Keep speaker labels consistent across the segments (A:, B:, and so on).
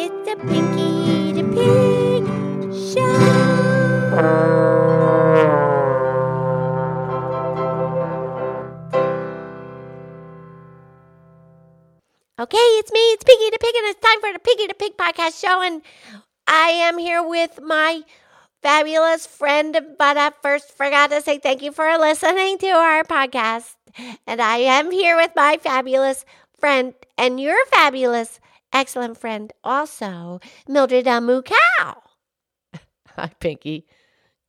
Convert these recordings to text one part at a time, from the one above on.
A: It's a Pinky the Pig show. Okay, it's me, it's Piggy the Pig, and it's time for the Piggy the Pig podcast show. And I am here with my fabulous friend, but I first forgot to say thank you for listening to our podcast. And I am here with my fabulous friend, and your fabulous, excellent friend also, Mildred uh, Moo Cow.
B: Hi, Pinky.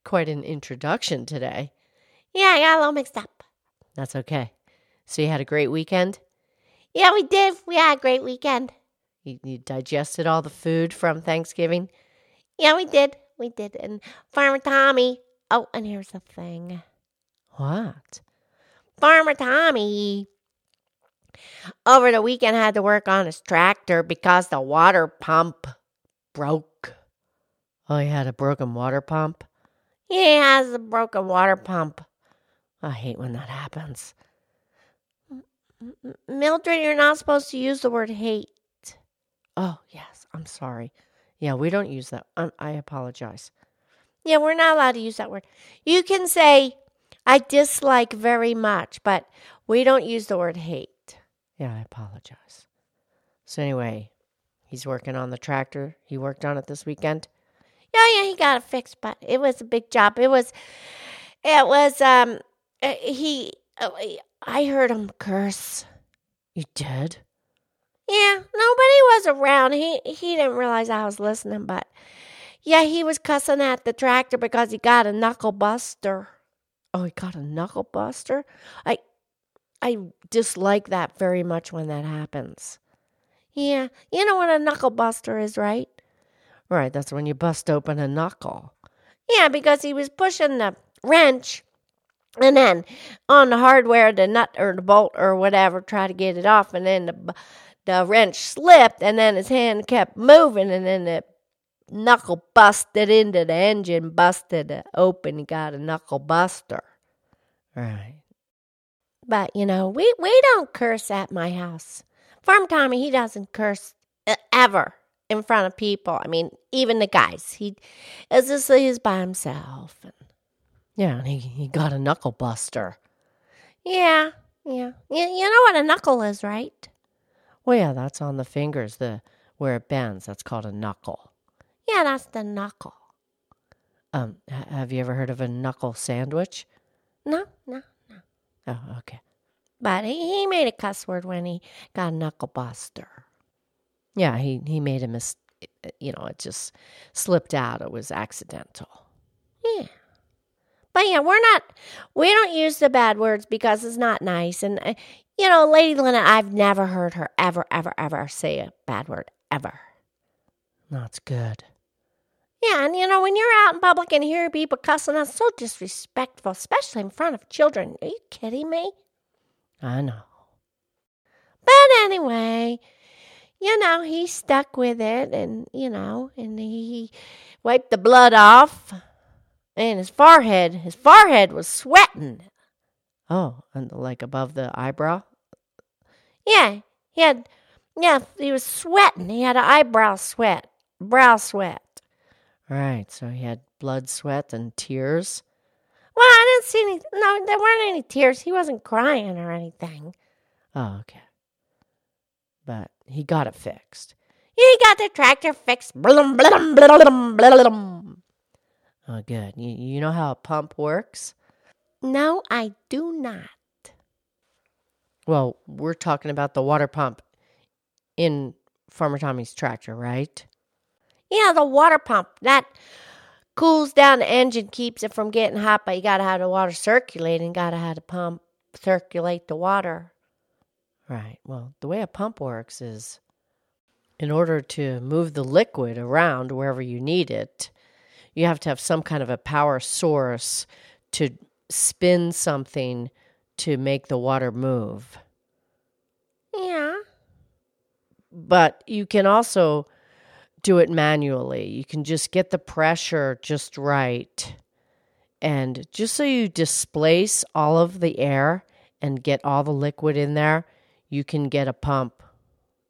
B: Quite an introduction today.
A: Yeah, I got a little mixed up.
B: That's okay. So, you had a great weekend?
A: Yeah, we did. We had a great weekend.
B: You, you digested all the food from Thanksgiving?
A: Yeah, we did. We did. And Farmer Tommy. Oh, and here's the thing
B: What?
A: Farmer Tommy over the weekend had to work on his tractor because the water pump broke.
B: Oh, he had a broken water pump?
A: He has a broken water pump.
B: I hate when that happens.
A: Mildred, you're not supposed to use the word hate.
B: Oh, yes. I'm sorry. Yeah, we don't use that. Um, I apologize.
A: Yeah, we're not allowed to use that word. You can say, I dislike very much, but we don't use the word hate.
B: Yeah, I apologize. So, anyway, he's working on the tractor. He worked on it this weekend.
A: Yeah, yeah, he got it fixed, but it was a big job. It was, it was, um, uh, he, uh, I heard him curse.
B: You did?
A: Yeah, nobody was around. He he didn't realize I was listening, but yeah, he was cussing at the tractor because he got a knuckle buster.
B: Oh, he got a knuckle buster? I I dislike that very much when that happens.
A: Yeah, you know what a knuckle buster is, right?
B: Right, that's when you bust open a knuckle.
A: Yeah, because he was pushing the wrench and then on the hardware, the nut or the bolt or whatever, try to get it off, and then the the wrench slipped, and then his hand kept moving, and then the knuckle busted into the engine, busted open. He got a knuckle buster.
B: Right.
A: But you know, we we don't curse at my house. Farm Tommy, he doesn't curse uh, ever in front of people. I mean, even the guys. He is just he's by himself. And,
B: Yeah, and he, he got a knuckle buster.
A: yeah, yeah. You, you know what a knuckle is, right?
B: Well, yeah, that's on the fingers, the where it bends. That's called a knuckle.
A: Yeah, that's the knuckle.
B: Um, have you ever heard of a knuckle sandwich?
A: No, no.
B: Oh, okay.
A: But he, made a cuss word when he got a knuckle buster.
B: Yeah, he he made a mis. You know, it just slipped out. It was accidental.
A: Yeah. But yeah, we're not, we don't use the bad words because it's not nice. And, uh, you know, Lady Lena, I've never heard her ever, ever, ever say a bad word, ever.
B: That's good.
A: Yeah, and you know, when you're out in public and hear people cussing, that's so disrespectful, especially in front of children. Are you kidding me?
B: I know.
A: But anyway, you know, he stuck with it and, you know, and he wiped the blood off. And his forehead, his forehead was sweating.
B: Oh, and like above the eyebrow.
A: Yeah, he had, yeah, he was sweating. He had an eyebrow sweat, brow sweat.
B: Right. So he had blood, sweat, and tears.
A: Well, I didn't see any, no, there weren't any tears. He wasn't crying or anything.
B: Oh, okay. But he got it fixed.
A: He got the tractor fixed. Blum, blum, blum, blum, blum.
B: Oh, good. You you know how a pump works?
A: No, I do not.
B: Well, we're talking about the water pump in Farmer Tommy's tractor, right?
A: Yeah, the water pump that cools down the engine, keeps it from getting hot, but you gotta have the water circulating, gotta have the pump circulate the water.
B: Right. Well, the way a pump works is in order to move the liquid around wherever you need it, you have to have some kind of a power source to spin something to make the water move.
A: Yeah.
B: But you can also do it manually. You can just get the pressure just right. And just so you displace all of the air and get all the liquid in there, you can get a pump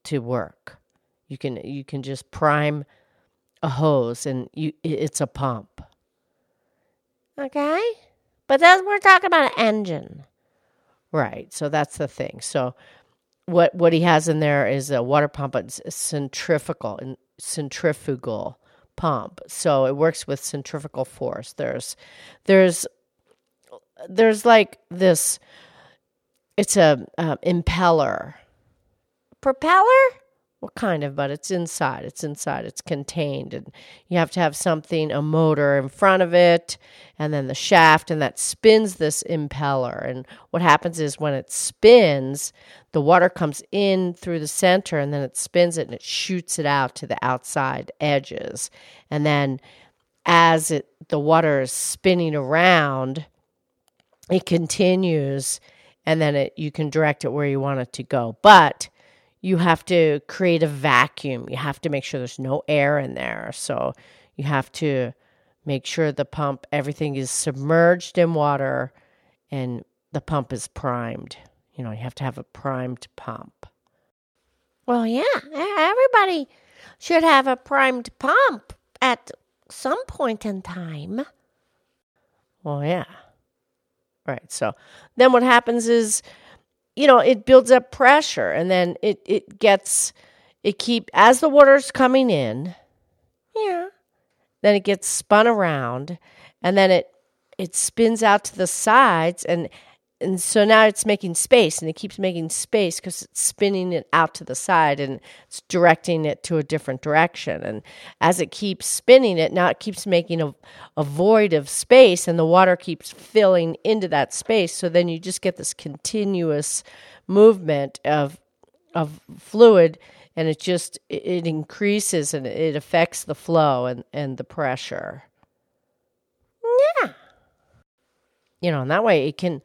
B: to work. You can you can just prime a hose and you it's a pump.
A: Okay? But then we're talking about an engine.
B: Right. So that's the thing. So what what he has in there is a water pump, but it's centrifugal and centrifugal pump. So it works with centrifugal force. There's there's there's like this it's a um, impeller
A: Propeller?
B: What kind of? But it's inside. It's inside. It's contained. And you have to have something, a motor in front of it, and then the shaft, and that spins this impeller. And what happens is when it spins, the water comes in through the center, and then it spins it and it shoots it out to the outside edges. And then as it the water is spinning around, it continues, and then it you can direct it where you want it to go. But you have to create a vacuum. You have to make sure there's no air in there. So you have to make sure the pump, everything is submerged in water and the pump is primed. You know, you have to have a primed pump.
A: Well, yeah, everybody should have a primed pump at some point in time.
B: Well, yeah. Right. So then what happens is you know, it builds up pressure and then it, it gets, it keep, as the water's coming in,
A: yeah,
B: then it gets spun around and then it, it spins out to the sides and, and so now it's making space and it keeps making space because it's spinning it out to the side and it's directing it to a different direction. And as it keeps spinning it now it keeps making a, a void of space and the water keeps filling into that space. So then you just get this continuous movement of of fluid and it just it increases and it affects the flow and, and the pressure.
A: Yeah.
B: You know and that way it can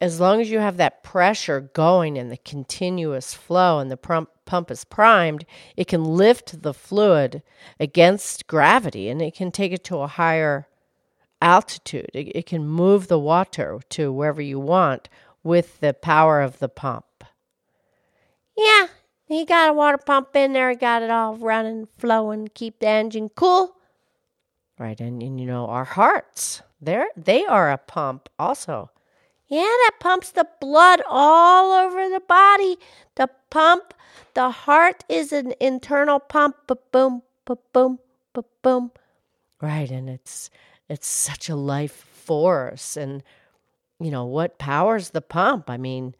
B: as long as you have that pressure going and the continuous flow and the pump, pump is primed, it can lift the fluid against gravity and it can take it to a higher altitude. It, it can move the water to wherever you want with the power of the pump.
A: Yeah, he got a water pump in there. He got it all running, flowing, keep the engine cool.
B: Right, and, and you know our hearts, they're they are a pump also.
A: Yeah, that pumps the blood all over the body. The pump, the heart is an internal pump. Ba boom, ba boom, ba boom.
B: Right, and it's it's such a life force. And you know what powers the pump? I mean,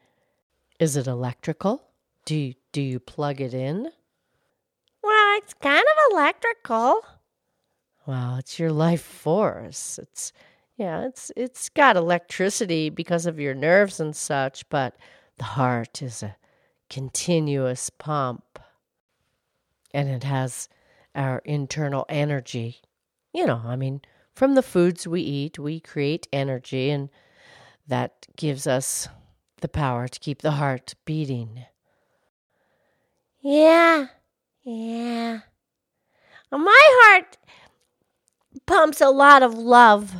B: is it electrical? Do you, do you plug it in?
A: Well, it's kind of electrical.
B: Well, it's your life force. It's yeah, it's it's got electricity because of your nerves and such, but the heart is a continuous pump. And it has our internal energy. You know, I mean, from the foods we eat, we create energy and that gives us the power to keep the heart beating.
A: Yeah. Yeah. My heart pumps a lot of love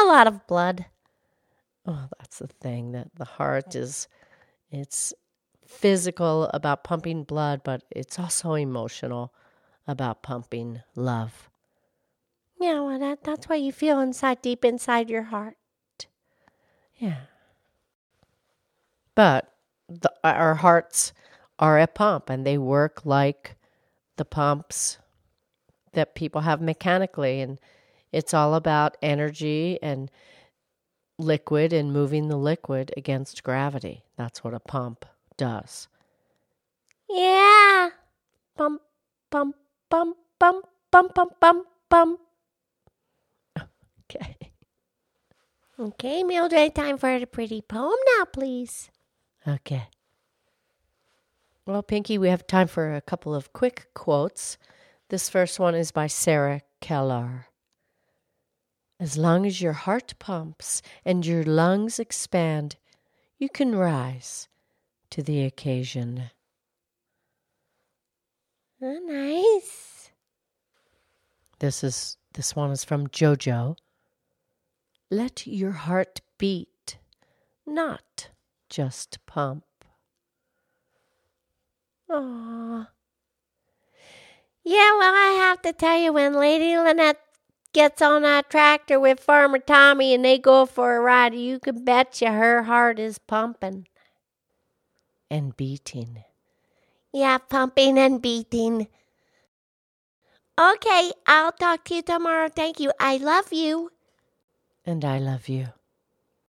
A: and a lot of blood.
B: Oh, that's the thing that the heart is it's physical about pumping blood, but it's also emotional about pumping love.
A: Yeah, well, that, that's what you feel inside, deep inside your heart.
B: Yeah. But the, our hearts are a pump and they work like the pumps that people have mechanically. And it's all about energy and liquid and moving the liquid against gravity. That's what a pump does.
A: Yeah. Pump, pump, pump, pump, pump, pump, pump, pump.
B: Okay.
A: Okay, Mildred, time for a pretty poem now, please.
B: Okay. Well, Pinky, we have time for a couple of quick quotes. This first one is by Sarah Keller. As long as your heart pumps and your lungs expand, you can rise to the occasion.
A: Oh, nice.
B: This is this one is from Jojo. Let your heart beat, not just pump.
A: Aww. Yeah, well, I have to tell you, when Lady Lynette gets on that tractor with Farmer Tommy and they go for a ride, you can bet you her heart is pumping.
B: And beating.
A: Yeah, pumping and beating. Okay, I'll talk to you tomorrow. Thank you. I love you.
B: And I love you.